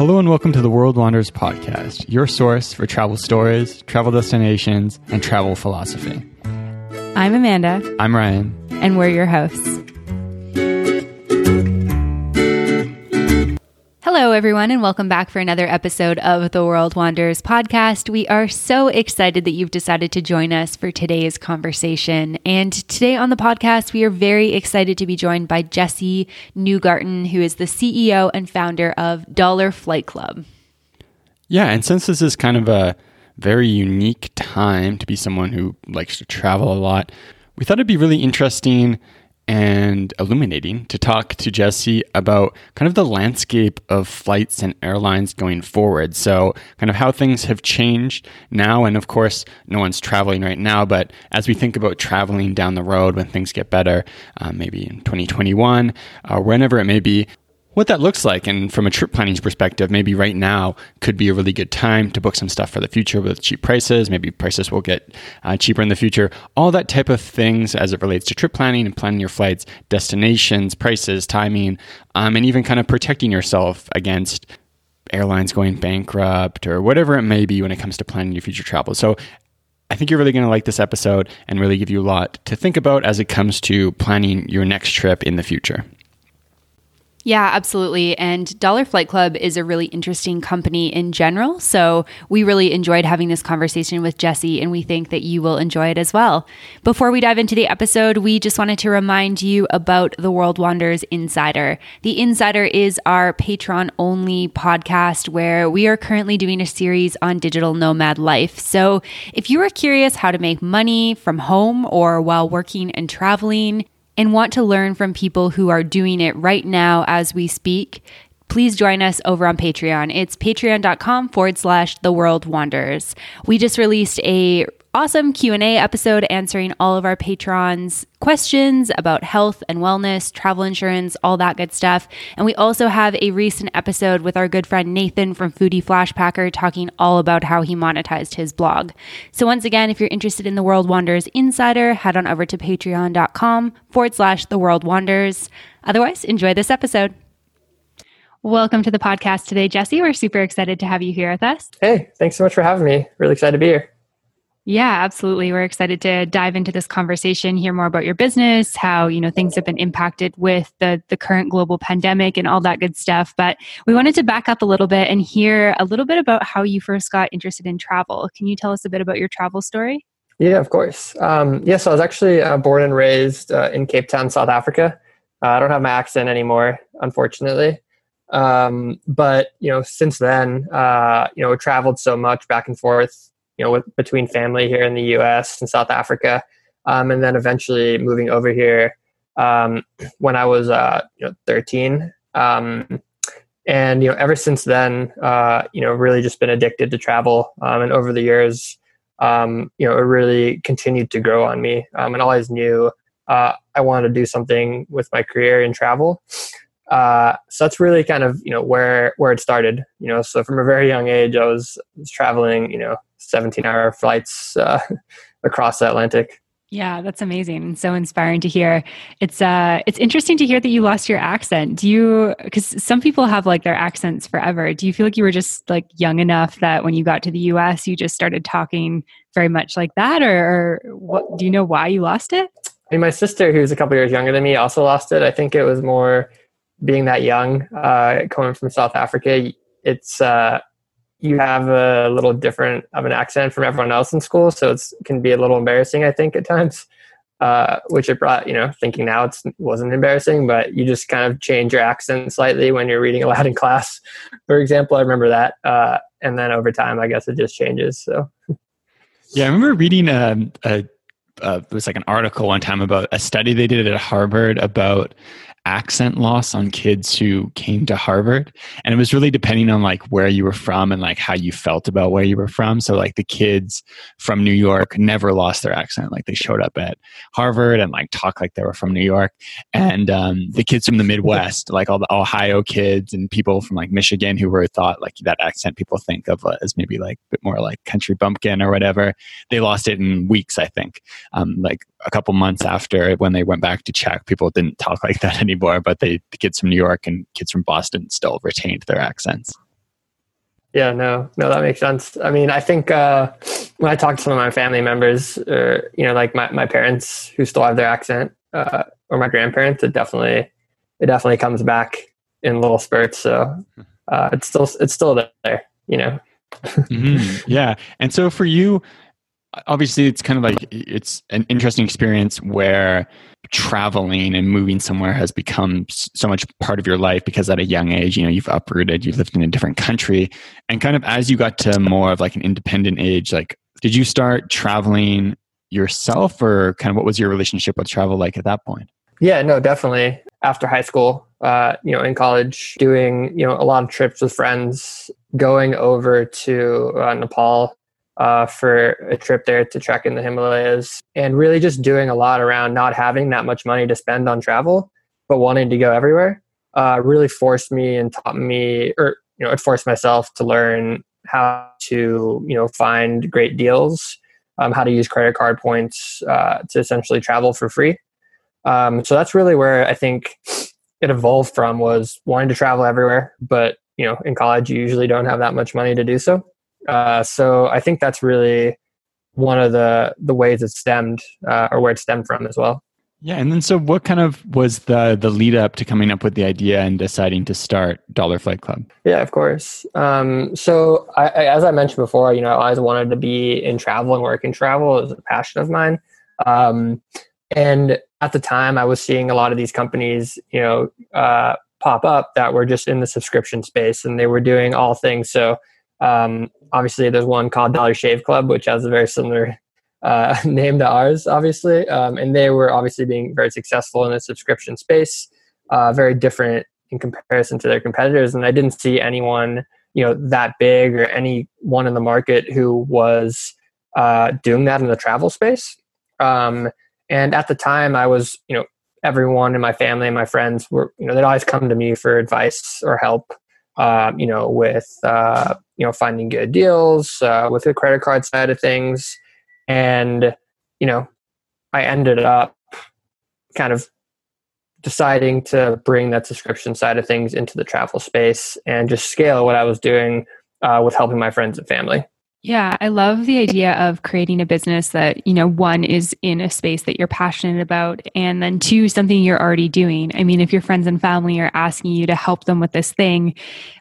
Hello and welcome to the World Wanderers podcast, your source for travel stories, travel destinations, and travel philosophy. I'm Amanda. I'm Ryan. And we're your hosts. Hello, everyone, and welcome back for another episode of the World Wanderers podcast. We are so excited that you've decided to join us for today's conversation. And today on the podcast, we are very excited to be joined by Jesse Neugarten, who is the CEO and founder of Dollar Flight Club. Yeah, and since this is kind of a very unique time to be someone who likes to travel a lot, we thought it'd be really interesting and illuminating to talk to Jesse about kind of the landscape of flights and airlines going forward. So, kind of how things have changed now. And of course, no one's traveling right now, but as we think about traveling down the road when things get better, uh, maybe in 2021, or uh, whenever it may be, what that looks like. And from a trip planning perspective, maybe right now could be a really good time to book some stuff for the future with cheap prices. Maybe prices will get uh, cheaper in the future. All that type of things as it relates to trip planning and planning your flights, destinations, prices, timing, um, and even kind of protecting yourself against airlines going bankrupt or whatever it may be when it comes to planning your future travel. So I think you're really going to like this episode and really give you a lot to think about as it comes to planning your next trip in the future. Yeah, absolutely. And Dollar Flight Club is a really interesting company in general. So we really enjoyed having this conversation with Jesse, and we think that you will enjoy it as well. Before we dive into the episode, we just wanted to remind you about the World Wanderers Insider. The Insider is our Patreon only podcast where we are currently doing a series on digital nomad life. So if you are curious how to make money from home or while working and traveling, and want to learn from people who are doing it right now as we speak, please join us over on Patreon. It's patreon.com forward slash the world wanderers. We just released a awesome Q&A episode answering all of our patrons questions about health and wellness, travel insurance, all that good stuff. And we also have a recent episode with our good friend Nathan from Foodie Flashpacker talking all about how he monetized his blog. So once again, if you're interested in the World Wanderers Insider, head on over to patreon.com forward slash the world wanderers. Otherwise, enjoy this episode. Welcome to the podcast today, Jesse. We're super excited to have you here with us. Hey, thanks so much for having me. Really excited to be here. Yeah, absolutely. We're excited to dive into this conversation, hear more about your business, how, you know, things have been impacted with the the current global pandemic and all that good stuff. But we wanted to back up a little bit and hear a little bit about how you first got interested in travel. Can you tell us a bit about your travel story? Yeah, of course. Um, yes, yeah, so I was actually uh, born and raised uh, in Cape Town, South Africa. Uh, I don't have my accent anymore, unfortunately. Um, but you know, since then, uh, you know, traveled so much back and forth you know, with, between family here in the U.S. and South Africa, um, and then eventually moving over here um, when I was uh, you know 13. Um, and you know, ever since then, uh, you know, really just been addicted to travel. Um, and over the years, um, you know, it really continued to grow on me. Um, and always knew uh, I wanted to do something with my career in travel. Uh, so that's really kind of you know where where it started. You know, so from a very young age, I was, was traveling. You know, 17 hour flights uh, across the Atlantic. Yeah, that's amazing and so inspiring to hear. It's uh it's interesting to hear that you lost your accent. Do you cuz some people have like their accents forever. Do you feel like you were just like young enough that when you got to the US you just started talking very much like that or, or what do you know why you lost it? I mean my sister who's a couple years younger than me also lost it. I think it was more being that young uh coming from South Africa. It's uh you have a little different of an accent from everyone else in school, so it can be a little embarrassing, I think, at times. Uh, which it brought, you know, thinking now it wasn't embarrassing, but you just kind of change your accent slightly when you're reading aloud in class. For example, I remember that, uh, and then over time, I guess it just changes. So, yeah, I remember reading um, a, a it was like an article one time about a study they did at Harvard about accent loss on kids who came to Harvard. And it was really depending on like where you were from and like how you felt about where you were from. So like the kids from New York never lost their accent. Like they showed up at Harvard and like talked like they were from New York. And um, the kids from the Midwest, like all the Ohio kids and people from like Michigan who were thought like that accent people think of as maybe like a bit more like country bumpkin or whatever, they lost it in weeks, I think. Um, like a couple months after when they went back to check, people didn't talk like that anymore. But they, the kids from New York and kids from Boston still retained their accents. Yeah, no, no, that makes sense. I mean, I think uh, when I talk to some of my family members, or uh, you know, like my, my parents who still have their accent, uh, or my grandparents, it definitely it definitely comes back in little spurts. So uh, it's still it's still there, you know. mm-hmm. Yeah, and so for you, obviously it's kind of like it's an interesting experience where traveling and moving somewhere has become so much part of your life because at a young age you know you've uprooted you've lived in a different country. And kind of as you got to more of like an independent age like did you start traveling yourself or kind of what was your relationship with travel like at that point? Yeah no definitely. After high school uh, you know in college doing you know a lot of trips with friends going over to uh, nepal uh, for a trip there to trek in the Himalayas and really just doing a lot around not having that much money to spend on travel, but wanting to go everywhere. Uh, really forced me and taught me, or you know, it forced myself to learn how to you know find great deals, um, how to use credit card points uh, to essentially travel for free. Um, so that's really where I think it evolved from was wanting to travel everywhere, but you know, in college you usually don't have that much money to do so. Uh, so I think that's really one of the the ways it stemmed uh, or where it stemmed from as well. Yeah, and then so what kind of was the the lead up to coming up with the idea and deciding to start Dollar Flight Club? Yeah, of course. Um, so I, I, as I mentioned before, you know, I always wanted to be in travel and work in travel is a passion of mine. Um, and at the time, I was seeing a lot of these companies, you know, uh, pop up that were just in the subscription space, and they were doing all things. So um, obviously, there's one called Dollar Shave Club, which has a very similar uh, name to ours, obviously. Um, and they were obviously being very successful in the subscription space, uh, very different in comparison to their competitors. And I didn't see anyone, you know, that big or anyone in the market who was uh, doing that in the travel space. Um, and at the time, I was, you know, everyone in my family and my friends were, you know, they'd always come to me for advice or help uh, you know, with uh, you know finding good deals, uh, with the credit card side of things, and you know, I ended up kind of deciding to bring that subscription side of things into the travel space and just scale what I was doing uh, with helping my friends and family. Yeah, I love the idea of creating a business that, you know, one is in a space that you're passionate about, and then two, something you're already doing. I mean, if your friends and family are asking you to help them with this thing,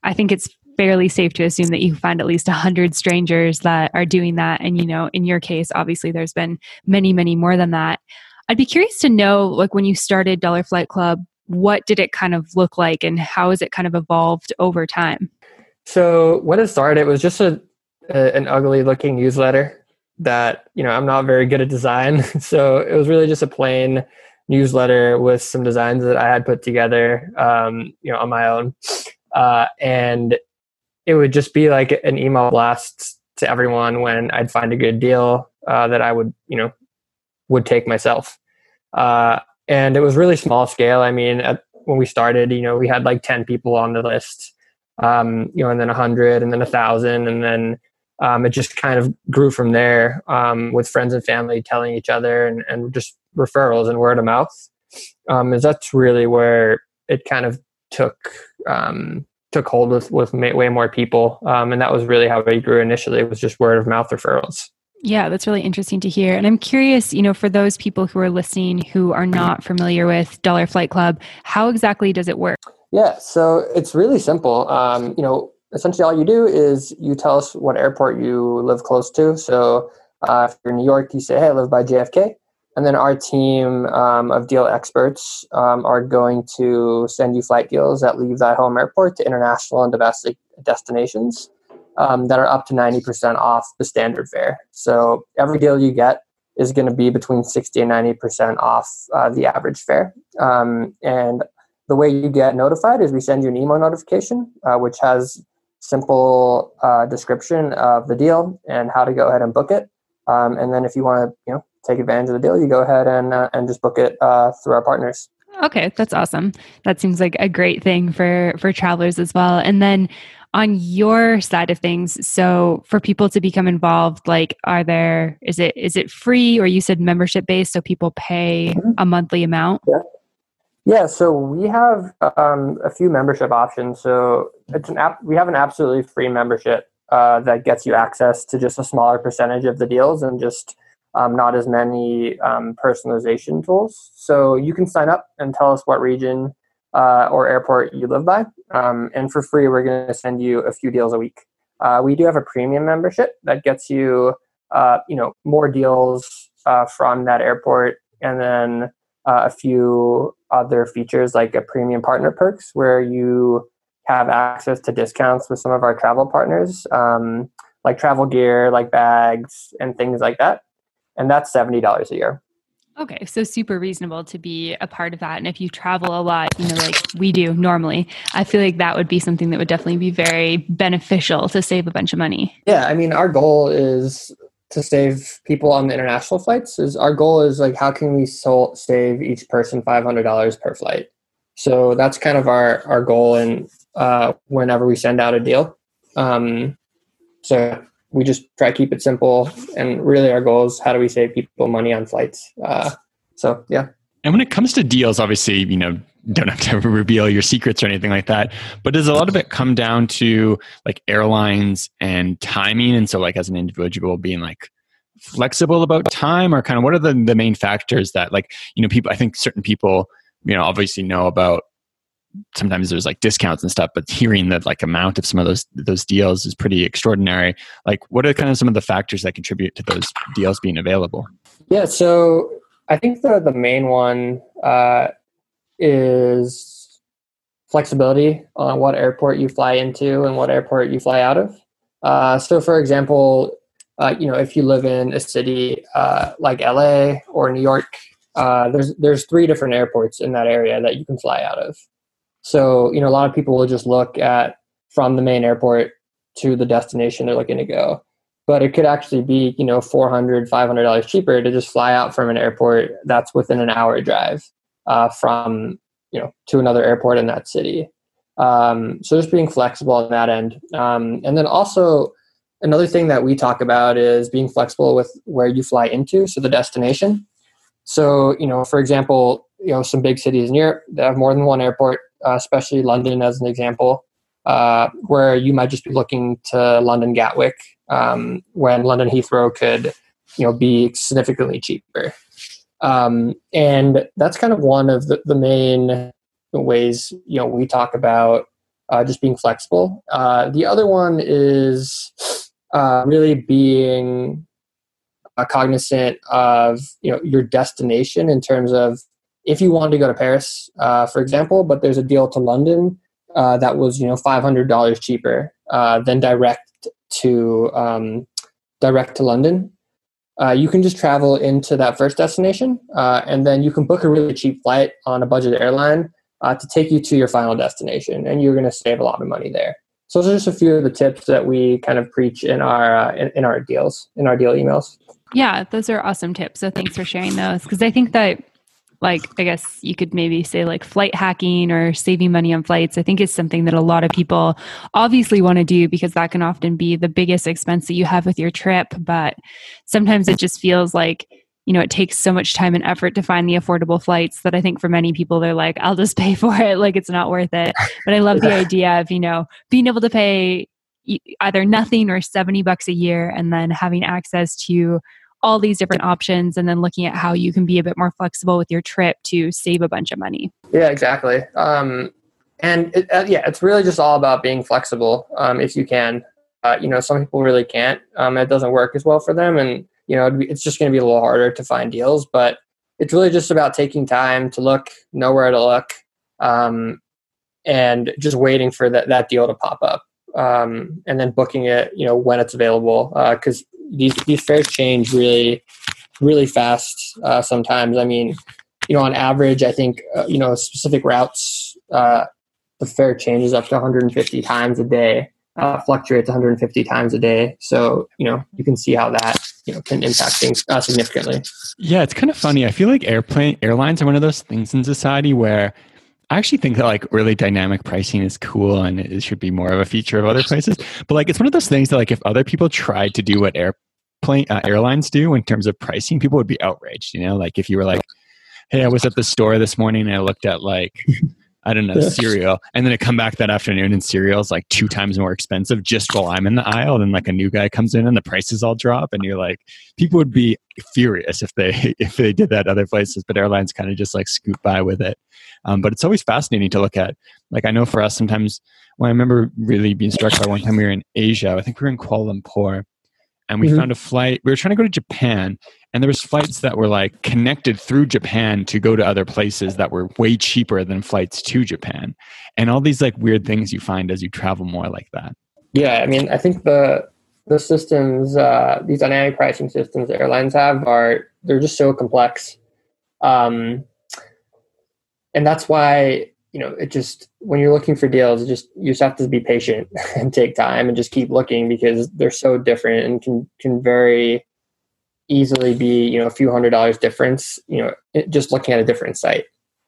I think it's fairly safe to assume that you find at least 100 strangers that are doing that. And, you know, in your case, obviously, there's been many, many more than that. I'd be curious to know, like, when you started Dollar Flight Club, what did it kind of look like and how has it kind of evolved over time? So, when it started, it was just a an ugly looking newsletter that you know I'm not very good at design, so it was really just a plain newsletter with some designs that I had put together, um, you know, on my own, uh, and it would just be like an email blast to everyone when I'd find a good deal uh, that I would, you know, would take myself. Uh, and it was really small scale. I mean, at, when we started, you know, we had like 10 people on the list, um, you know, and then a hundred and then a thousand. And then um, it just kind of grew from there um, with friends and family telling each other and, and just referrals and word of mouth. Um, is that's really where it kind of took um, took hold with with way more people, um, and that was really how it grew initially. It was just word of mouth referrals. Yeah, that's really interesting to hear. And I'm curious, you know, for those people who are listening who are not familiar with Dollar Flight Club, how exactly does it work? Yeah, so it's really simple. Um, you know, essentially all you do is you tell us what airport you live close to. So uh, if you're in New York, you say, hey, I live by JFK. And then our team um, of deal experts um, are going to send you flight deals that leave that home airport to international and domestic destinations um, that are up to 90% off the standard fare. So every deal you get is going to be between 60 and 90% off uh, the average fare. Um, and the way you get notified is we send you an email notification, uh, which has simple uh, description of the deal and how to go ahead and book it. Um, and then if you want to, you know, take advantage of the deal, you go ahead and uh, and just book it uh, through our partners. Okay, that's awesome. That seems like a great thing for for travelers as well. And then on your side of things so for people to become involved like are there is it is it free or you said membership based so people pay mm-hmm. a monthly amount yeah yeah so we have um, a few membership options so it's an app we have an absolutely free membership uh, that gets you access to just a smaller percentage of the deals and just um, not as many um, personalization tools so you can sign up and tell us what region uh, or airport you live by. Um, and for free, we're going to send you a few deals a week. Uh, we do have a premium membership that gets you, uh, you know, more deals uh, from that airport, and then uh, a few other features like a premium partner perks where you have access to discounts with some of our travel partners, um, like travel gear, like bags, and things like that. And that's seventy dollars a year. Okay, so super reasonable to be a part of that. And if you travel a lot, you know, like we do normally, I feel like that would be something that would definitely be very beneficial to save a bunch of money. Yeah, I mean, our goal is to save people on the international flights. Is our goal is like how can we save each person five hundred dollars per flight? So that's kind of our our goal, and uh, whenever we send out a deal, um, so we just try to keep it simple. And really, our goal is how do we save people money on flights? Uh, so, yeah. And when it comes to deals, obviously, you know, don't have to reveal your secrets or anything like that. But does a lot of it come down to like airlines and timing? And so, like, as an individual, being like flexible about time, or kind of what are the, the main factors that, like, you know, people, I think certain people, you know, obviously know about sometimes there's like discounts and stuff, but hearing the like amount of some of those those deals is pretty extraordinary. Like, what are kind of some of the factors that contribute to those deals being available? Yeah, so I think the the main one uh, is flexibility on what airport you fly into and what airport you fly out of. Uh, so, for example, uh, you know, if you live in a city uh, like LA or New York, uh, there's there's three different airports in that area that you can fly out of. So, you know, a lot of people will just look at from the main airport to the destination they're looking to go. But it could actually be, you know, $400, $500 cheaper to just fly out from an airport that's within an hour drive uh, from, you know, to another airport in that city. Um, so just being flexible on that end. Um, and then also, another thing that we talk about is being flexible with where you fly into, so the destination. So, you know, for example, you know, some big cities in Europe that have more than one airport, uh, especially London as an example, uh, where you might just be looking to London Gatwick um, when London Heathrow could, you know, be significantly cheaper. Um, and that's kind of one of the, the main ways you know we talk about uh, just being flexible. Uh, the other one is uh, really being uh, cognizant of you know your destination in terms of if you wanted to go to Paris, uh, for example, but there's a deal to London uh, that was you know five hundred dollars cheaper uh, than direct to um, direct to London. Uh, you can just travel into that first destination, uh, and then you can book a really cheap flight on a budget airline uh, to take you to your final destination, and you're going to save a lot of money there. So those are just a few of the tips that we kind of preach in our in, in our deals in our deal emails. Yeah, those are awesome tips. So thanks for sharing those because I think that like I guess you could maybe say like flight hacking or saving money on flights, I think is something that a lot of people obviously want to do because that can often be the biggest expense that you have with your trip. But sometimes it just feels like, you know, it takes so much time and effort to find the affordable flights that I think for many people, they're like, I'll just pay for it. Like it's not worth it. But I love the idea of, you know, being able to pay either nothing or 70 bucks a year and then having access to all these different options and then looking at how you can be a bit more flexible with your trip to save a bunch of money. Yeah, exactly. Um, and it, uh, yeah, it's really just all about being flexible um, if you can. Uh, you know, some people really can't. Um, it doesn't work as well for them, and you know, it's just going to be a little harder to find deals. But it's really just about taking time to look, know where to look, um, and just waiting for that, that deal to pop up, um, and then booking it. You know, when it's available, because uh, these these fares change really really fast uh, sometimes. I mean, you know, on average, I think uh, you know specific routes uh, the fare changes up to 150 times a day, uh, fluctuates 150 times a day. So you know you can see how that you know can impact things uh, significantly. Yeah, it's kind of funny. I feel like airplane airlines are one of those things in society where I actually think that like really dynamic pricing is cool and it should be more of a feature of other places. But like it's one of those things that like if other people tried to do what airplane uh, airlines do in terms of pricing, people would be outraged. You know, like if you were like, "Hey, I was at the store this morning and I looked at like." I don't know, cereal. And then I come back that afternoon and cereal is like two times more expensive just while I'm in the aisle. Then like a new guy comes in and the prices all drop. And you're like, people would be furious if they if they did that other places. But airlines kind of just like scoot by with it. Um, but it's always fascinating to look at. Like I know for us sometimes when I remember really being struck by one time we were in Asia, I think we were in Kuala Lumpur and we mm-hmm. found a flight. We were trying to go to Japan, and there was flights that were like connected through Japan to go to other places that were way cheaper than flights to Japan, and all these like weird things you find as you travel more like that. Yeah, I mean, I think the the systems, uh, these dynamic pricing systems that airlines have are they're just so complex, um, and that's why you know, it just when you're looking for deals, just you just have to be patient and take time and just keep looking because they're so different and can can very easily be you know a few hundred dollars difference. You know, just looking at a different site,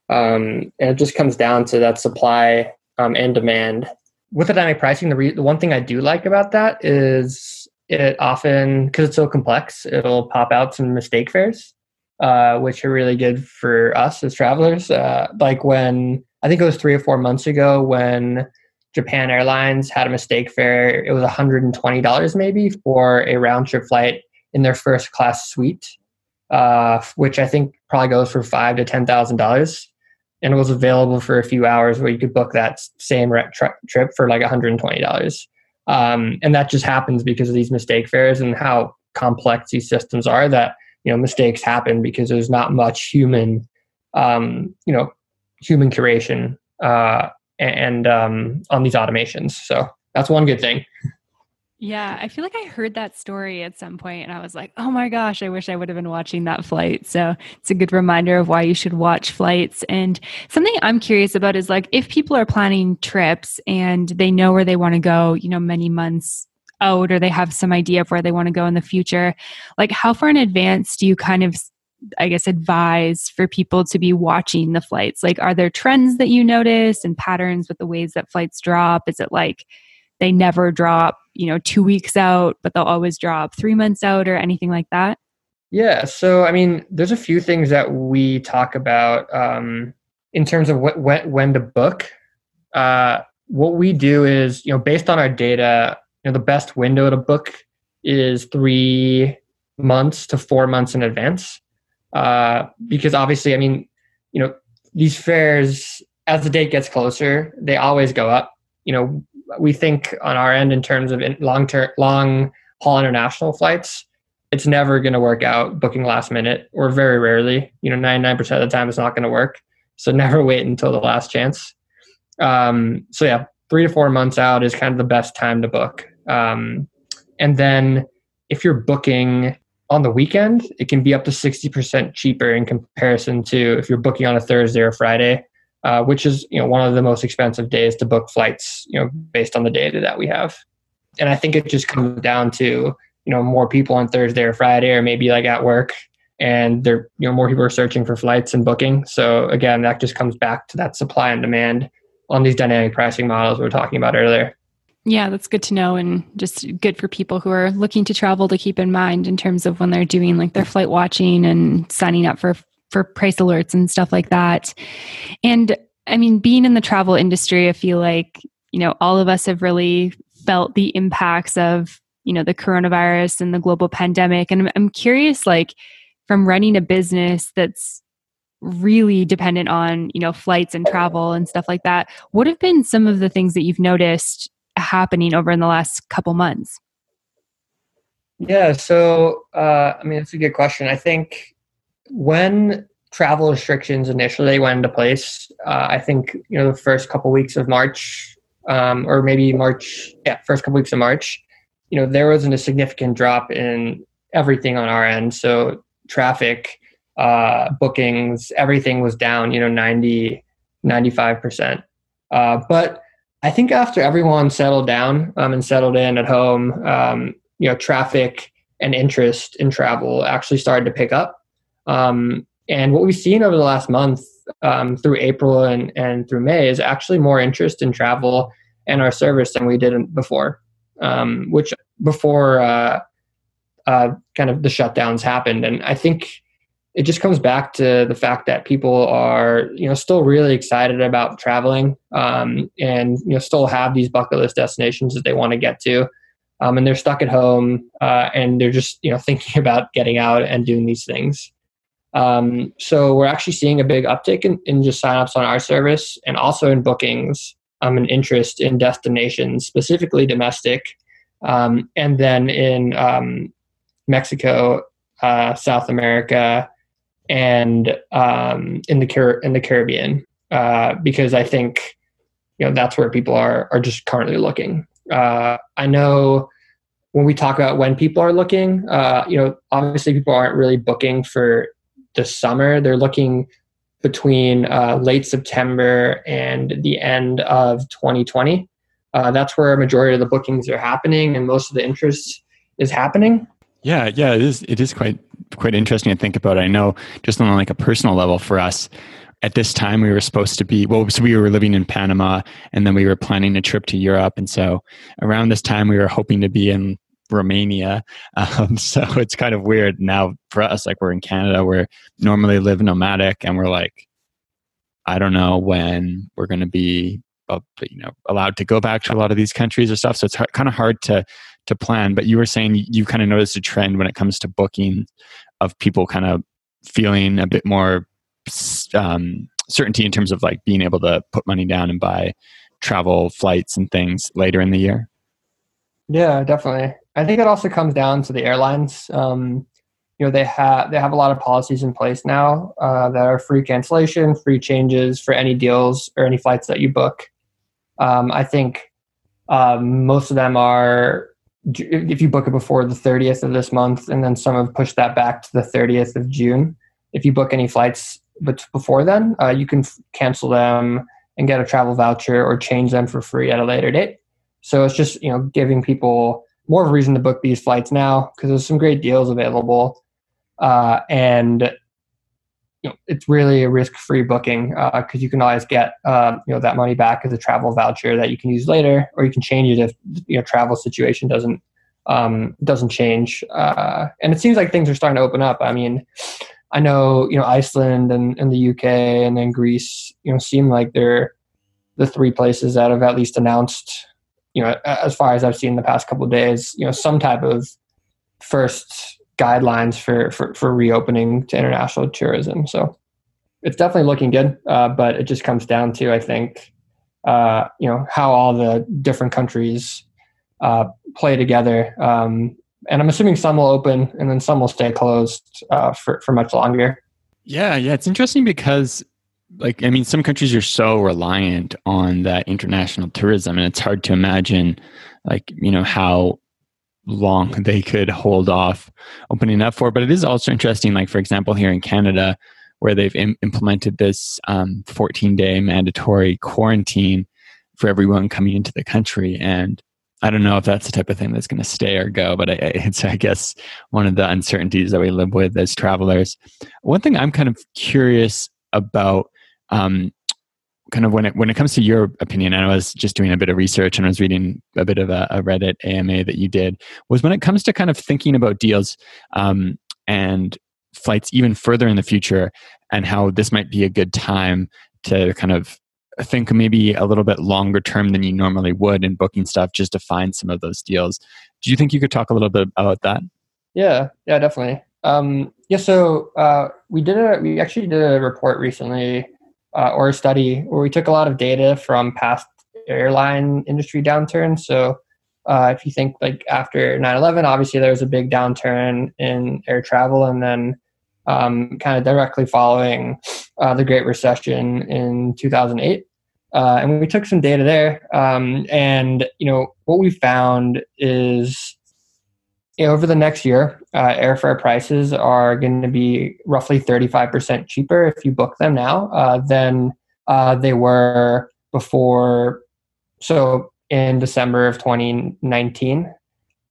um, and it just comes down to that supply um, and demand. With the dynamic pricing, the re- the one thing I do like about that is it often because it's so complex, it'll pop out some mistake fares. Uh, which are really good for us as travelers. Uh, like when I think it was three or four months ago when Japan Airlines had a mistake fare. It was $120 maybe for a round trip flight in their first class suite, uh, which I think probably goes for five to ten thousand dollars, and it was available for a few hours where you could book that same tri- trip for like $120. Um, and that just happens because of these mistake fares and how complex these systems are. That you know mistakes happen because there's not much human um, you know human curation uh, and um, on these automations. So that's one good thing. Yeah, I feel like I heard that story at some point and I was like, oh my gosh, I wish I would have been watching that flight. So it's a good reminder of why you should watch flights. And something I'm curious about is like if people are planning trips and they know where they want to go, you know, many months out or they have some idea of where they want to go in the future, like how far in advance do you kind of I guess, advise for people to be watching the flights? Like, are there trends that you notice and patterns with the ways that flights drop? Is it like they never drop, you know, two weeks out, but they'll always drop three months out or anything like that? Yeah. So, I mean, there's a few things that we talk about um, in terms of what, when, when to book. Uh, what we do is, you know, based on our data, you know, the best window to book is three months to four months in advance uh, because obviously, I mean, you know, these fares as the date gets closer, they always go up. You know, we think on our end in terms of long term, long haul international flights, it's never going to work out booking last minute, or very rarely. You know, ninety nine percent of the time, it's not going to work. So never wait until the last chance. Um, so yeah, three to four months out is kind of the best time to book. Um, and then if you're booking on the weekend, it can be up to 60% cheaper in comparison to if you're booking on a Thursday or Friday, uh, which is you know one of the most expensive days to book flights, you know, based on the data that we have. And I think it just comes down to you know more people on Thursday or Friday, or maybe like at work, and there you know more people are searching for flights and booking. So again, that just comes back to that supply and demand on these dynamic pricing models we were talking about earlier. Yeah, that's good to know and just good for people who are looking to travel to keep in mind in terms of when they're doing like their flight watching and signing up for for price alerts and stuff like that. And I mean, being in the travel industry, I feel like, you know, all of us have really felt the impacts of, you know, the coronavirus and the global pandemic. And I'm, curious, like, from running a business that's really dependent on, you know, flights and travel and stuff like that, what have been some of the things that you've noticed happening over in the last couple months? Yeah, so uh, I mean, it's a good question. I think when travel restrictions initially went into place, uh, I think you know the first couple weeks of March, um, or maybe March, yeah, first couple weeks of March, you know, there wasn't a significant drop in everything on our end. So traffic, uh, bookings, everything was down. You know, 90, 95 percent Uh, but I think after everyone settled down um, and settled in at home, um, you know, traffic and interest in travel actually started to pick up. Um, and what we've seen over the last month um, through April and, and through May is actually more interest in travel and our service than we did before, um, which before uh, uh, kind of the shutdowns happened. And I think it just comes back to the fact that people are, you know, still really excited about traveling um, and, you know, still have these bucket list destinations that they want to get to. Um, and they're stuck at home uh, and they're just, you know, thinking about getting out and doing these things. Um, so we're actually seeing a big uptick in, in just signups on our service and also in bookings um, and interest in destinations, specifically domestic, um, and then in um, Mexico, uh, South America, and um, in the Car- in the Caribbean, uh, because I think you know that's where people are are just currently looking. Uh, I know when we talk about when people are looking, uh, you know, obviously people aren't really booking for the summer. They're looking between uh, late September and the end of 2020. Uh, that's where a majority of the bookings are happening and most of the interest is happening. Yeah, yeah, it is. It is quite quite interesting to think about. I know, just on like a personal level, for us, at this time we were supposed to be well, so we were living in Panama, and then we were planning a trip to Europe, and so around this time we were hoping to be in Romania. Um, so it's kind of weird now for us. Like we're in Canada, we're normally live nomadic, and we're like, I don't know when we're going to be, uh, you know, allowed to go back to a lot of these countries or stuff. So it's kind of hard to to plan. But you were saying you kind of noticed a trend when it comes to booking of people kind of feeling a bit more um, certainty in terms of like being able to put money down and buy travel flights and things later in the year. Yeah, definitely. I think it also comes down to the airlines. Um, you know, they have they have a lot of policies in place now uh, that are free cancellation, free changes for any deals or any flights that you book. Um, I think um, most of them are if you book it before the 30th of this month, and then some have pushed that back to the 30th of June. If you book any flights but before then, uh, you can f- cancel them and get a travel voucher or change them for free at a later date. So it's just you know giving people more of a reason to book these flights now because there's some great deals available, uh, and you know it's really a risk-free booking because uh, you can always get uh, you know that money back as a travel voucher that you can use later, or you can change it if your travel situation doesn't um, doesn't change. Uh, and it seems like things are starting to open up. I mean. I know, you know, Iceland and, and the UK and then Greece, you know, seem like they're the three places that have at least announced you know, as far as I've seen the past couple days, you know, some type of first guidelines for, for, for reopening to international tourism. So it's definitely looking good, uh, but it just comes down to, I think, uh, you know, how all the different countries uh, play together. Um, and I'm assuming some will open and then some will stay closed uh, for, for much longer. Yeah, yeah, it's interesting because like i mean some countries are so reliant on that international tourism and it's hard to imagine like you know how long they could hold off opening up for. But it is also interesting like for example here in canada where they've Im- implemented this um, 14 day mandatory quarantine for everyone coming into the country. And i don't know if that's the type of thing that's going to stay or go but I, it's i guess one of the uncertainties that we live with as travelers. One thing i'm kind of curious about um, kind of when it when it comes to your opinion, and I was just doing a bit of research and I was reading a bit of a, a Reddit AMA that you did, was when it comes to kind of thinking about deals um, and flights even further in the future, and how this might be a good time to kind of think maybe a little bit longer term than you normally would in booking stuff just to find some of those deals. Do you think you could talk a little bit about that? Yeah, yeah, definitely. Um, yeah, so uh, we did a we actually did a report recently uh, or a study where we took a lot of data from past airline industry downturns. So uh, if you think like after 9-11, obviously there was a big downturn in air travel and then um, kind of directly following uh, the Great Recession in 2008. Uh, and we took some data there. Um, and, you know, what we found is over the next year, uh, airfare prices are going to be roughly 35% cheaper if you book them now uh, than uh, they were before, so in December of 2019.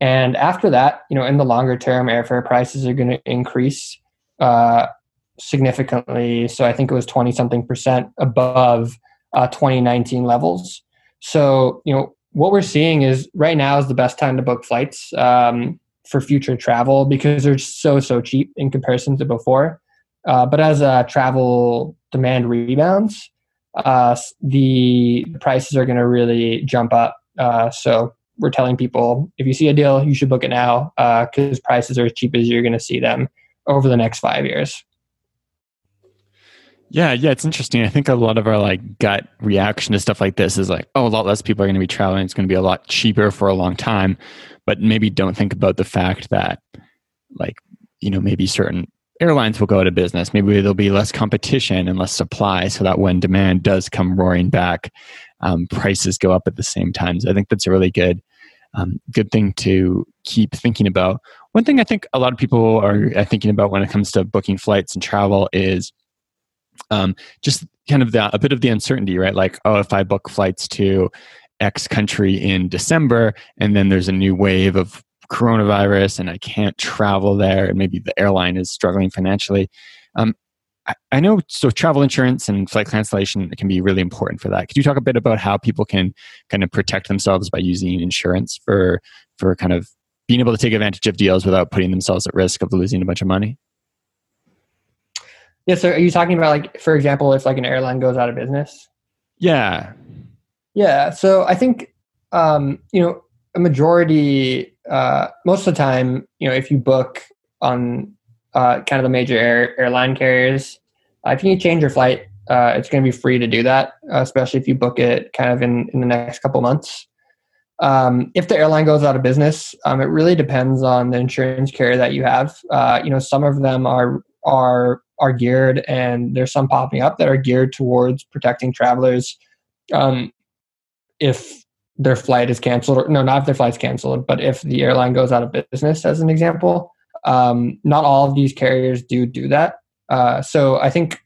And after that, you know, in the longer term, airfare prices are going to increase uh, significantly. So I think it was 20 something percent above uh, 2019 levels. So, you know, what we're seeing is right now is the best time to book flights um, for future travel because they're so, so cheap in comparison to before. Uh, but as uh, travel demand rebounds, uh, the prices are going to really jump up. Uh, so we're telling people if you see a deal, you should book it now because uh, prices are as cheap as you're going to see them over the next five years. Yeah, yeah, it's interesting. I think a lot of our like gut reaction to stuff like this is like, oh, a lot less people are going to be traveling. It's going to be a lot cheaper for a long time, but maybe don't think about the fact that, like, you know, maybe certain airlines will go out of business. Maybe there'll be less competition and less supply, so that when demand does come roaring back, um, prices go up at the same time. So I think that's a really good, um, good thing to keep thinking about. One thing I think a lot of people are thinking about when it comes to booking flights and travel is um, just kind of the, a bit of the uncertainty, right? Like, oh, if I book flights to X country in December and then there's a new wave of coronavirus and I can't travel there and maybe the airline is struggling financially. Um, I, I know so travel insurance and flight cancellation can be really important for that. Could you talk a bit about how people can kind of protect themselves by using insurance for for kind of being able to take advantage of deals without putting themselves at risk of losing a bunch of money? Yeah. So are you talking about like, for example, if like an airline goes out of business? Yeah. Yeah. So I think, um, you know, a majority, uh, most of the time, you know, if you book on uh, kind of the major air, airline carriers, uh, if you change your flight, uh, it's going to be free to do that, especially if you book it kind of in, in the next couple months. Um, if the airline goes out of business, um, it really depends on the insurance carrier that you have. Uh, you know, some of them are are are geared, and there's some popping up that are geared towards protecting travelers. Um, if their flight is canceled, or no, not if their flight's canceled, but if the airline goes out of business, as an example, um, not all of these carriers do do that. Uh, so I think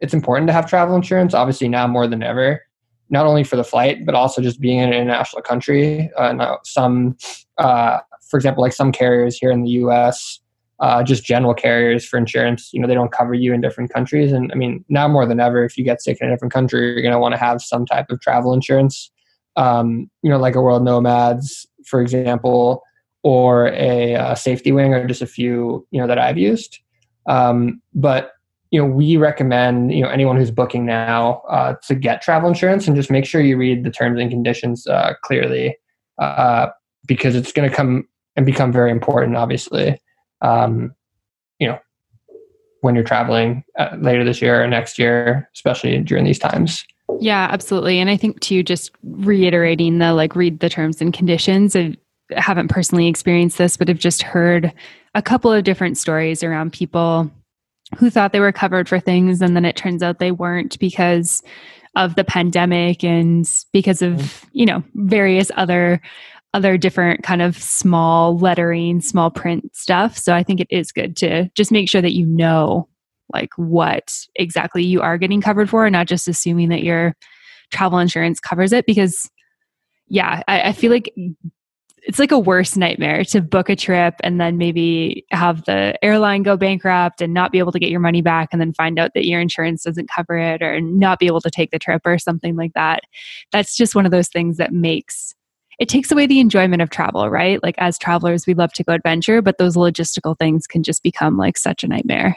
it's important to have travel insurance, obviously now more than ever, not only for the flight, but also just being in an international country. Uh, some, uh, for example, like some carriers here in the U.S uh, just general carriers for insurance. You know, they don't cover you in different countries. And I mean, now more than ever, if you get sick in a different country, you're going to want to have some type of travel insurance. Um, you know, like a World Nomads, for example, or a, a, SafetyWing, or just a few you know that I've used. Um, but you know, we recommend you know anyone who's booking now uh, to get travel insurance and just make sure you read the terms and conditions uh, clearly uh, because it's going to come and become very important, obviously um, you know, when you're traveling uh, later this year or next year, especially during these times. Yeah, absolutely. And I think too, just reiterating the like read the terms and conditions. I haven't personally experienced this, but have just heard a couple of different stories around people who thought they were covered for things and then it turns out they weren't because of the pandemic and because of mm-hmm. you know various other other different kind of small lettering, small print stuff. So I think it is good to just make sure that you know like what exactly you are getting covered for and not just assuming that your travel insurance covers it because yeah, I, I feel like it's like a worse nightmare to book a trip and then maybe have the airline go bankrupt and not be able to get your money back and then find out that your insurance doesn't cover it or not be able to take the trip or something like that. That's just one of those things that makes it takes away the enjoyment of travel, right? Like as travelers, we love to go adventure, but those logistical things can just become like such a nightmare.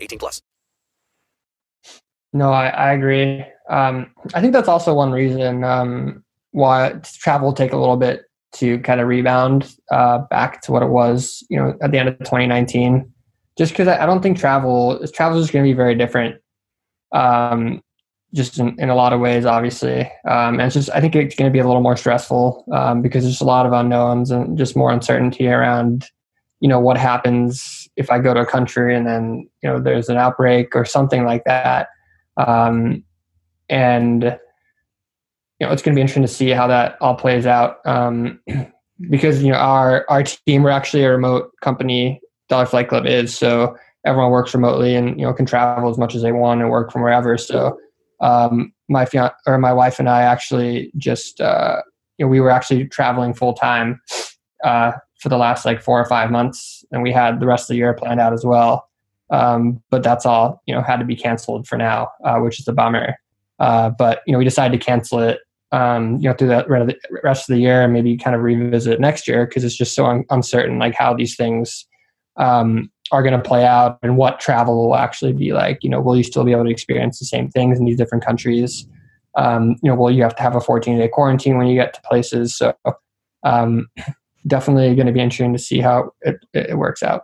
18 plus. No, I, I agree. Um, I think that's also one reason um, why travel take a little bit to kind of rebound uh, back to what it was, you know, at the end of 2019. Just because I, I, don't think travel travel is going to be very different. Um, just in, in a lot of ways, obviously. Um, and it's just, I think it's going to be a little more stressful um, because there's a lot of unknowns and just more uncertainty around, you know, what happens if I go to a country and then, you know, there's an outbreak or something like that. Um, and, you know, it's going to be interesting to see how that all plays out. Um, because, you know, our, our team, we're actually a remote company, Dollar Flight Club is. So everyone works remotely and, you know, can travel as much as they want and work from wherever. So, um, my fian- or my wife and I actually just uh, you know we were actually traveling full time uh, for the last like four or five months, and we had the rest of the year planned out as well. Um, but that's all you know had to be canceled for now, uh, which is a bummer. Uh, but you know we decided to cancel it um, you know through the rest of the year and maybe kind of revisit next year because it's just so un- uncertain like how these things um, are going to play out and what travel will actually be like. You know, will you still be able to experience the same things in these different countries? Um, you know, will you have to have a 14 day quarantine when you get to places? So, um, definitely going to be interesting to see how it, it works out.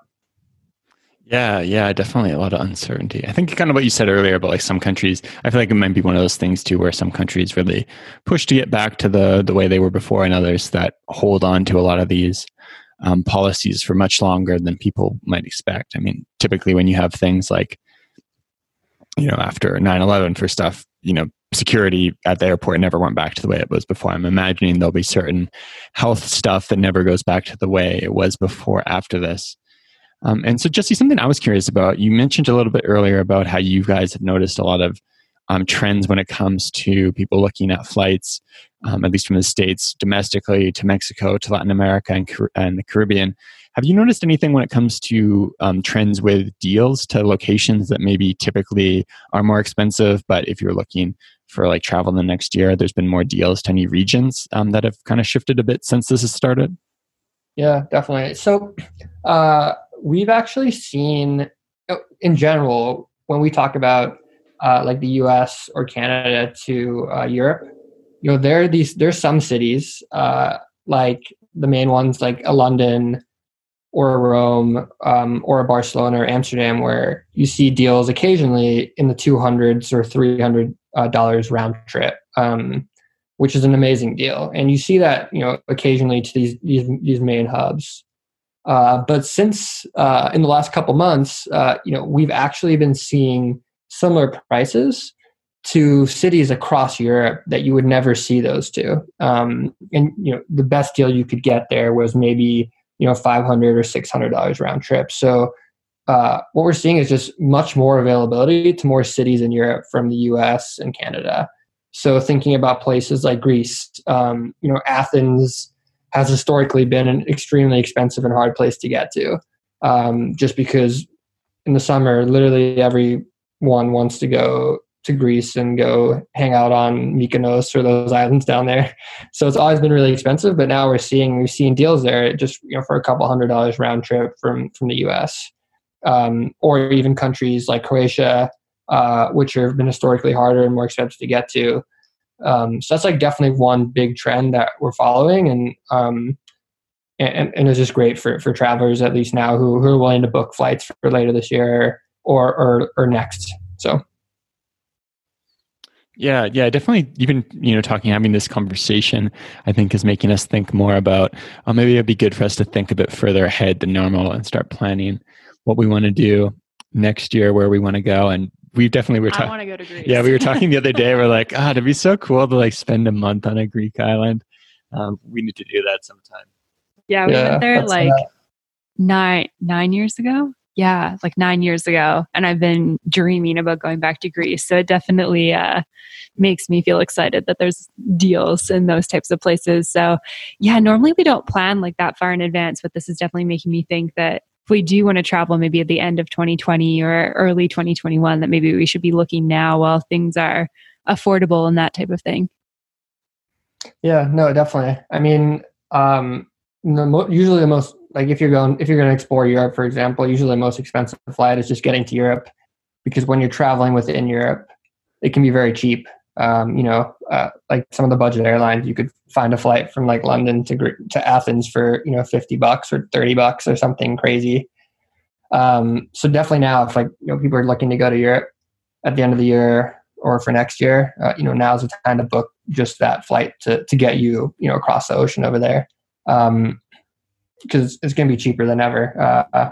Yeah, yeah, definitely a lot of uncertainty. I think kind of what you said earlier about like some countries. I feel like it might be one of those things too, where some countries really push to get back to the the way they were before, and others that hold on to a lot of these um, policies for much longer than people might expect. I mean, typically when you have things like, you know, after 9 11 for stuff, you know, security at the airport never went back to the way it was before. I'm imagining there'll be certain health stuff that never goes back to the way it was before after this. Um, and so, Jesse, something I was curious about, you mentioned a little bit earlier about how you guys have noticed a lot of um, trends when it comes to people looking at flights, um, at least from the States, domestically to Mexico, to Latin America, and, and the Caribbean. Have you noticed anything when it comes to um, trends with deals to locations that maybe typically are more expensive, but if you're looking for like travel in the next year, there's been more deals to any regions um, that have kind of shifted a bit since this has started? Yeah, definitely. So uh, we've actually seen, uh, in general, when we talk about uh, like the U.S. or Canada to uh, Europe, you know, there are these there's some cities uh, like the main ones like a London or Rome um, or Barcelona or Amsterdam where you see deals occasionally in the 200s or 300 uh, dollars round trip, um, which is an amazing deal. And you see that you know occasionally to these these, these main hubs. Uh, but since uh, in the last couple months, uh, you know, we've actually been seeing similar prices to cities across Europe that you would never see those to. Um, and you know, the best deal you could get there was maybe you know 500 or 600 dollars round trip. So uh, what we're seeing is just much more availability to more cities in Europe from the U.S. and Canada. So thinking about places like Greece, um, you know, Athens has historically been an extremely expensive and hard place to get to, um, just because in the summer, literally everyone wants to go to Greece and go hang out on Mykonos or those islands down there. So it's always been really expensive, but now we're seeing we've seen deals there just you know for a couple hundred dollars round trip from from the U.S. Um, or even countries like Croatia, uh, which have been historically harder and more expensive to get to. Um, so that's like definitely one big trend that we're following, and um, and, and it's just great for for travelers at least now who who are willing to book flights for later this year or or, or next. So. Yeah, yeah, definitely. Even you know, talking, having this conversation, I think is making us think more about. Oh, maybe it'd be good for us to think a bit further ahead than normal and start planning what we want to do next year, where we want to go, and we definitely were talking. I want to go to Greece. Yeah, we were talking the other day. We're like, ah, oh, it'd be so cool to like spend a month on a Greek island. Um, we need to do that sometime. Yeah, we yeah, went there like nine nine years ago yeah, like nine years ago. And I've been dreaming about going back to Greece. So it definitely uh, makes me feel excited that there's deals in those types of places. So yeah, normally we don't plan like that far in advance, but this is definitely making me think that if we do want to travel maybe at the end of 2020 or early 2021, that maybe we should be looking now while things are affordable and that type of thing. Yeah, no, definitely. I mean, um, usually the most like if you're going if you're going to explore Europe, for example, usually the most expensive flight is just getting to Europe because when you're traveling within Europe, it can be very cheap. Um, you know, uh, like some of the budget airlines, you could find a flight from like London to to Athens for you know fifty bucks or thirty bucks or something crazy. Um, so definitely now, if like you know people are looking to go to Europe at the end of the year or for next year, uh, you know, now's the time to book just that flight to to get you, you know, across the ocean over there, because it's going to be cheaper than ever. Uh,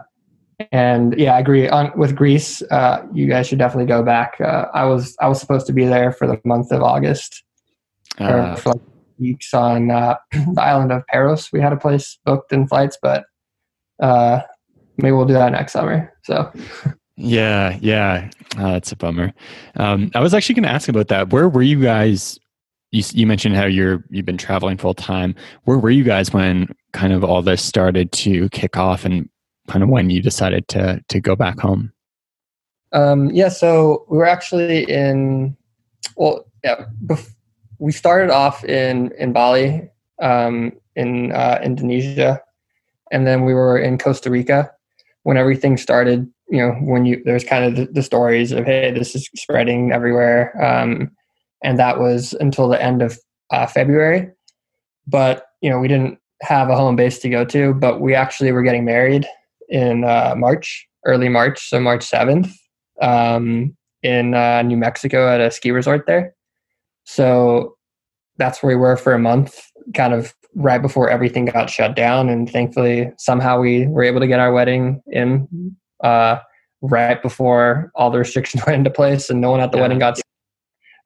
and yeah, I agree on with Greece. Uh, you guys should definitely go back. Uh, I was I was supposed to be there for the month of August, uh, for like weeks on uh, the island of Paros. We had a place booked in flights, but uh, maybe we'll do that next summer. So. Yeah, yeah, oh, that's a bummer. Um, I was actually going to ask about that. Where were you guys? You, you mentioned how you're you've been traveling full time. Where were you guys when kind of all this started to kick off, and kind of when you decided to to go back home? Um, yeah, so we were actually in. Well, yeah, bef- we started off in in Bali, um, in uh, Indonesia, and then we were in Costa Rica when everything started you know when you there's kind of the, the stories of hey this is spreading everywhere um, and that was until the end of uh, february but you know we didn't have a home base to go to but we actually were getting married in uh, march early march so march 7th um, in uh, new mexico at a ski resort there so that's where we were for a month kind of right before everything got shut down and thankfully somehow we were able to get our wedding in uh, right before all the restrictions went into place and no one at the yeah. wedding got sick.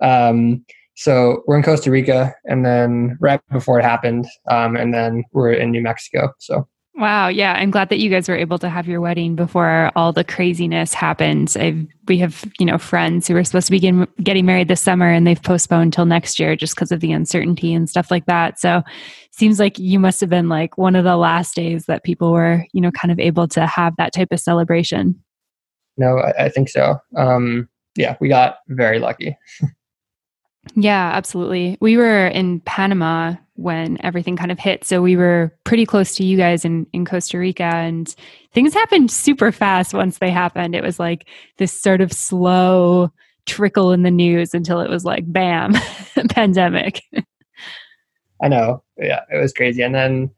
Um, so we're in Costa Rica, and then right before it happened, um, and then we're in New Mexico. So Wow. Yeah. I'm glad that you guys were able to have your wedding before all the craziness happens. I've, we have, you know, friends who are supposed to begin getting married this summer and they've postponed till next year just because of the uncertainty and stuff like that. So seems like you must have been like one of the last days that people were, you know, kind of able to have that type of celebration. No, I, I think so. Um, yeah, we got very lucky. yeah, absolutely. We were in Panama when everything kind of hit. So we were pretty close to you guys in, in Costa Rica and things happened super fast once they happened. It was like this sort of slow trickle in the news until it was like bam, pandemic. I know. Yeah, it was crazy. And then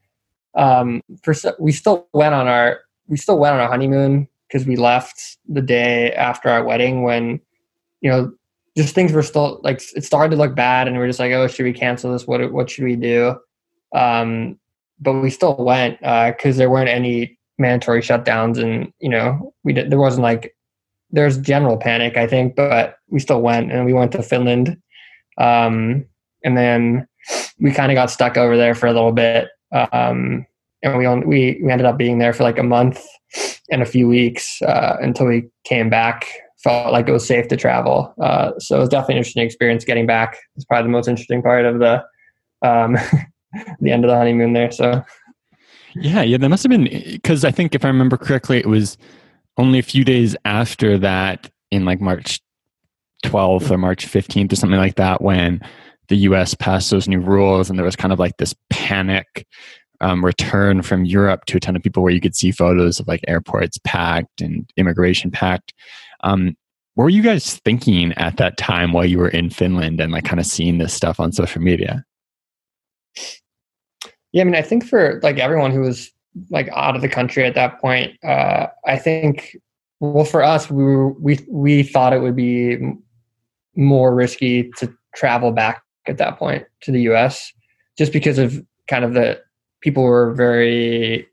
um for we still went on our we still went on our honeymoon because we left the day after our wedding when you know just things were still like it started to look bad, and we are just like, oh, should we cancel this? What what should we do? Um, but we still went because uh, there weren't any mandatory shutdowns, and you know, we did, there wasn't like there's general panic, I think, but we still went, and we went to Finland, um, and then we kind of got stuck over there for a little bit, um, and we only, we we ended up being there for like a month and a few weeks uh, until we came back felt like it was safe to travel. Uh, so it was definitely an interesting experience getting back. It's probably the most interesting part of the um, the end of the honeymoon there. So yeah, yeah, that must have been because I think if I remember correctly, it was only a few days after that in like March 12th or March 15th or something like that when the US passed those new rules and there was kind of like this panic um, return from Europe to a ton of people where you could see photos of like airports packed and immigration packed. Um, what were you guys thinking at that time while you were in Finland and like kind of seeing this stuff on social media? Yeah, I mean, I think for like everyone who was like out of the country at that point, uh, I think, well, for us, we were, we we thought it would be more risky to travel back at that point to the U.S. just because of kind of the people were very,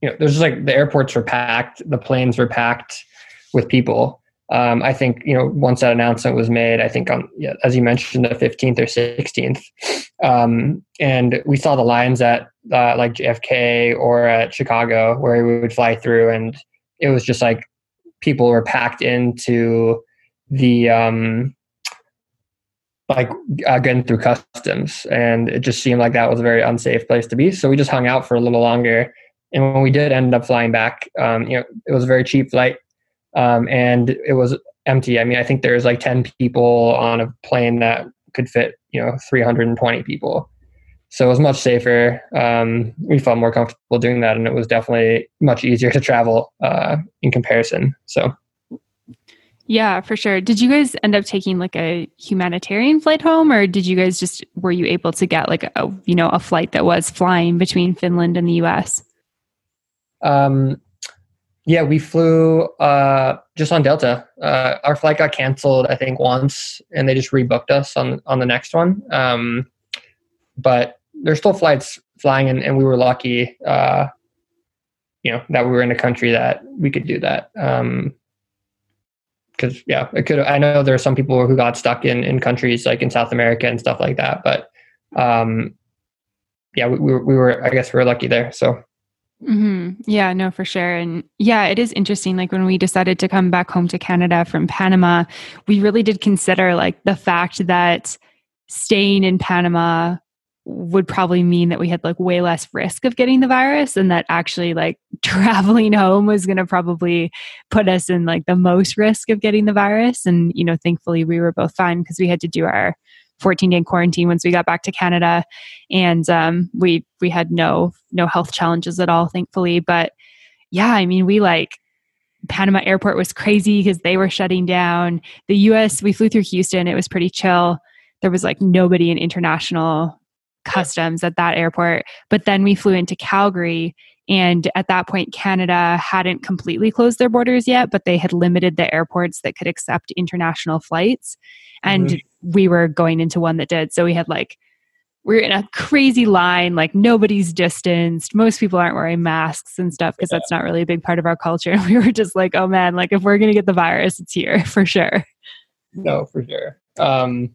you know, there's just like the airports were packed, the planes were packed with people, um, I think you know once that announcement was made, I think on yeah, as you mentioned the 15th or 16th, um, and we saw the lines at uh, like JFK or at Chicago where we would fly through, and it was just like people were packed into the um, like uh, getting through customs, and it just seemed like that was a very unsafe place to be. So we just hung out for a little longer, and when we did end up flying back, um, you know, it was a very cheap flight um, and it was empty. I mean, I think there's like 10 people on a plane that could fit, you know, 320 people. So it was much safer. Um, we felt more comfortable doing that, and it was definitely much easier to travel uh, in comparison. So, yeah, for sure. Did you guys end up taking like a humanitarian flight home, or did you guys just were you able to get like a you know a flight that was flying between Finland and the U.S.? Um, yeah, we flew uh, just on Delta. Uh, our flight got canceled, I think, once, and they just rebooked us on on the next one. Um, but there's still flights flying, and, and we were lucky, uh, you know, that we were in a country that we could do that. Um, because yeah, it could. I know there are some people who got stuck in in countries like in South America and stuff like that, but um, yeah, we, we, were, we were. I guess we were lucky there. So Mm-hmm. Yeah, no, for sure. And yeah, it is interesting. Like when we decided to come back home to Canada from Panama, we really did consider like the fact that staying in Panama would probably mean that we had like way less risk of getting the virus and that actually like traveling home was going to probably put us in like the most risk of getting the virus and you know thankfully we were both fine because we had to do our 14 day quarantine once we got back to Canada, and um, we we had no no health challenges at all, thankfully. But yeah, I mean, we like Panama Airport was crazy because they were shutting down. The U.S. we flew through Houston; it was pretty chill. There was like nobody in international customs at that airport. But then we flew into Calgary, and at that point, Canada hadn't completely closed their borders yet, but they had limited the airports that could accept international flights. And mm-hmm. We were going into one that did. So we had like, we we're in a crazy line, like nobody's distanced. Most people aren't wearing masks and stuff because yeah. that's not really a big part of our culture. And we were just like, oh man, like if we're going to get the virus, it's here for sure. No, for sure. Um,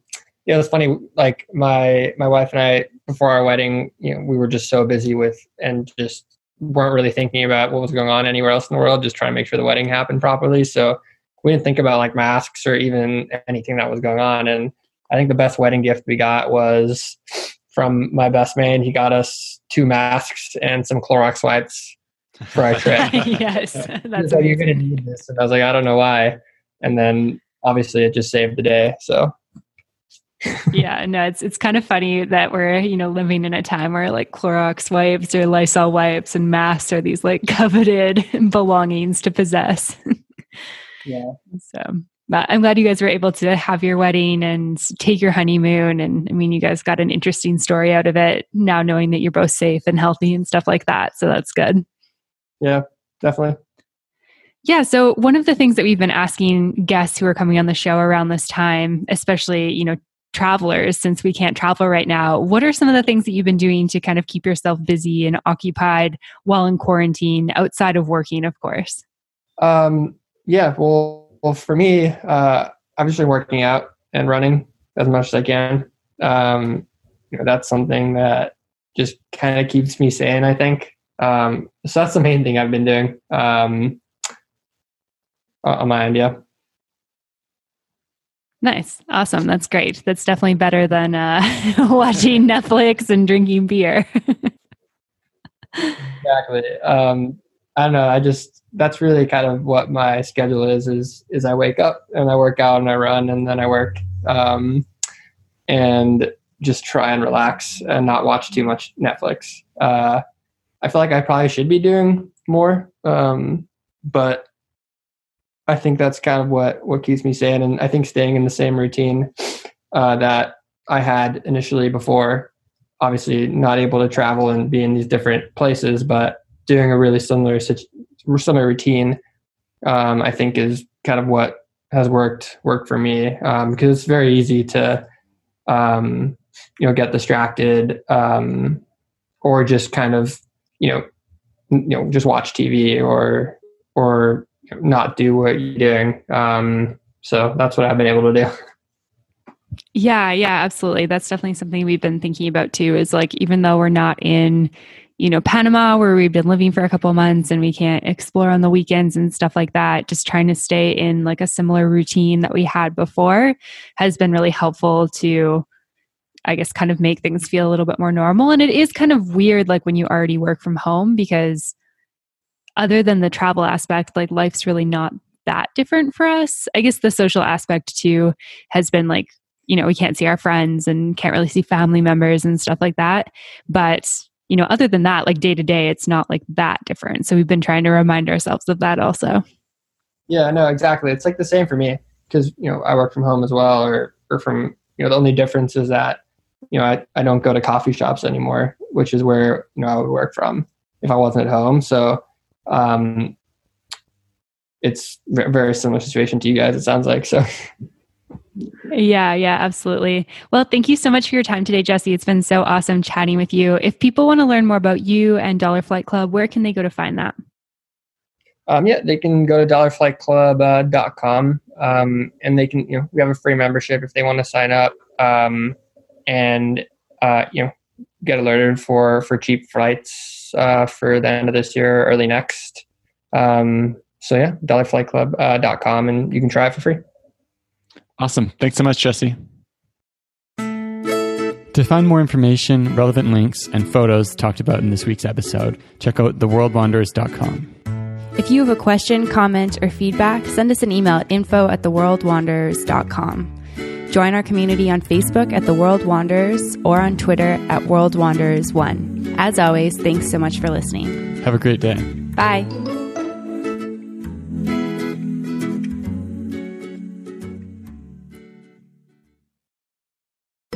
yeah, it's funny. Like my my wife and I, before our wedding, you know, we were just so busy with and just weren't really thinking about what was going on anywhere else in the world, just trying to make sure the wedding happened properly. So we didn't think about like masks or even anything that was going on. And I think the best wedding gift we got was from my best man. He got us two masks and some Clorox wipes for our trip. yes, that's like, you're going to need this. And I was like, I don't know why. And then obviously it just saved the day. So yeah, no, it's it's kind of funny that we're you know living in a time where like Clorox wipes or Lysol wipes and masks are these like coveted belongings to possess. Yeah. So, but I'm glad you guys were able to have your wedding and take your honeymoon. And I mean, you guys got an interesting story out of it. Now knowing that you're both safe and healthy and stuff like that, so that's good. Yeah, definitely. Yeah. So one of the things that we've been asking guests who are coming on the show around this time, especially, you know, travelers since we can't travel right now what are some of the things that you've been doing to kind of keep yourself busy and occupied while in quarantine outside of working of course um, yeah well, well for me uh, i'm working out and running as much as i can um, you know, that's something that just kind of keeps me sane i think um, so that's the main thing i've been doing um, on my end yeah Nice. Awesome. That's great. That's definitely better than uh, watching Netflix and drinking beer. exactly. Um, I don't know. I just, that's really kind of what my schedule is, is, is I wake up and I work out and I run and then I work, um, and just try and relax and not watch too much Netflix. Uh, I feel like I probably should be doing more. Um, but I think that's kind of what what keeps me sane, and I think staying in the same routine uh, that I had initially before. Obviously, not able to travel and be in these different places, but doing a really similar similar routine, um, I think is kind of what has worked worked for me um, because it's very easy to um, you know get distracted um, or just kind of you know you know just watch TV or or not do what you're doing. Um, so that's what I've been able to do. Yeah, yeah, absolutely. That's definitely something we've been thinking about too. Is like even though we're not in, you know, Panama where we've been living for a couple months and we can't explore on the weekends and stuff like that, just trying to stay in like a similar routine that we had before has been really helpful to I guess kind of make things feel a little bit more normal. And it is kind of weird like when you already work from home because other than the travel aspect, like life's really not that different for us. I guess the social aspect too has been like, you know, we can't see our friends and can't really see family members and stuff like that. But, you know, other than that, like day to day, it's not like that different. So we've been trying to remind ourselves of that also. Yeah, no, exactly. It's like the same for me because, you know, I work from home as well or, or from, you know, the only difference is that, you know, I, I don't go to coffee shops anymore, which is where, you know, I would work from if I wasn't at home. So, um, it's very similar situation to you guys. It sounds like so. Yeah, yeah, absolutely. Well, thank you so much for your time today, Jesse. It's been so awesome chatting with you. If people want to learn more about you and Dollar Flight Club, where can they go to find that? Um, yeah, they can go to dollarflightclub.com uh, um, and they can, you know, we have a free membership if they want to sign up um, and, uh, you know, get alerted for, for cheap flights uh, for the end of this year, early next. Um, so yeah, dollarflightclub.com uh, and you can try it for free. Awesome. Thanks so much, Jesse. To find more information, relevant links, and photos talked about in this week's episode, check out theworldwanderers.com. If you have a question, comment, or feedback, send us an email at info at theworldwanderers.com. Join our community on Facebook at The World Wanderers or on Twitter at World Wanderers1. As always, thanks so much for listening. Have a great day. Bye.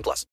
18 plus.